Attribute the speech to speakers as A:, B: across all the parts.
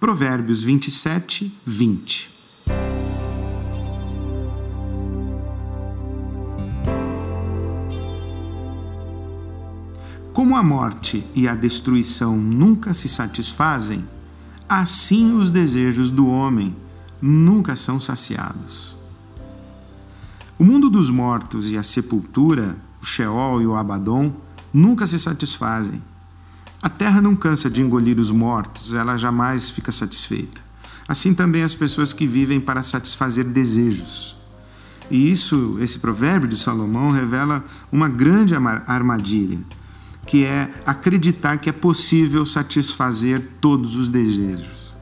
A: Provérbios 27, 20. Como a morte e a destruição nunca se satisfazem, assim os desejos do homem nunca são saciados. O mundo dos mortos e a sepultura, o Sheol e o Abaddon, nunca se satisfazem. A terra não cansa de engolir os mortos, ela jamais fica satisfeita. Assim também as pessoas que vivem para satisfazer desejos. E isso, esse provérbio de Salomão revela uma grande armadilha que é acreditar que é possível satisfazer todos os desejos.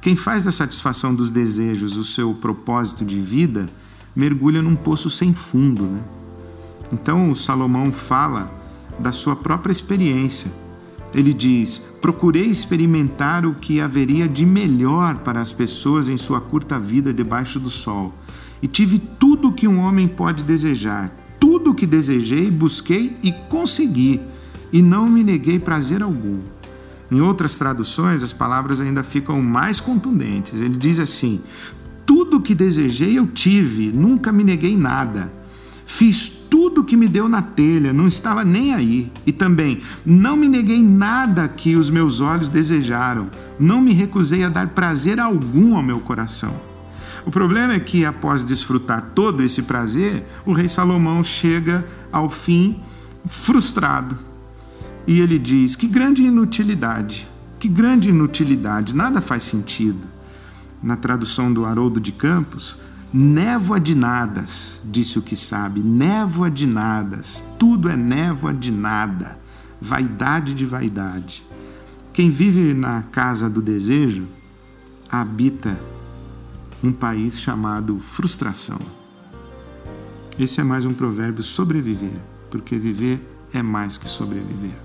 A: Quem faz da satisfação dos desejos o seu propósito de vida, mergulha num poço sem fundo. Né? Então, Salomão fala da sua própria experiência. Ele diz: Procurei experimentar o que haveria de melhor para as pessoas em sua curta vida debaixo do sol, e tive tudo o que um homem pode desejar. Tudo o que desejei, busquei e consegui e não me neguei prazer algum. Em outras traduções, as palavras ainda ficam mais contundentes. Ele diz assim: Tudo que desejei eu tive, nunca me neguei nada. Fiz tudo que me deu na telha, não estava nem aí. E também, não me neguei nada que os meus olhos desejaram, não me recusei a dar prazer algum ao meu coração. O problema é que, após desfrutar todo esse prazer, o rei Salomão chega ao fim frustrado e ele diz: Que grande inutilidade, que grande inutilidade, nada faz sentido. Na tradução do Haroldo de Campos, névoa de nadas, disse o que sabe, névoa de nadas, tudo é névoa de nada, vaidade de vaidade. Quem vive na casa do desejo habita um país chamado frustração. Esse é mais um provérbio sobreviver, porque viver é mais que sobreviver.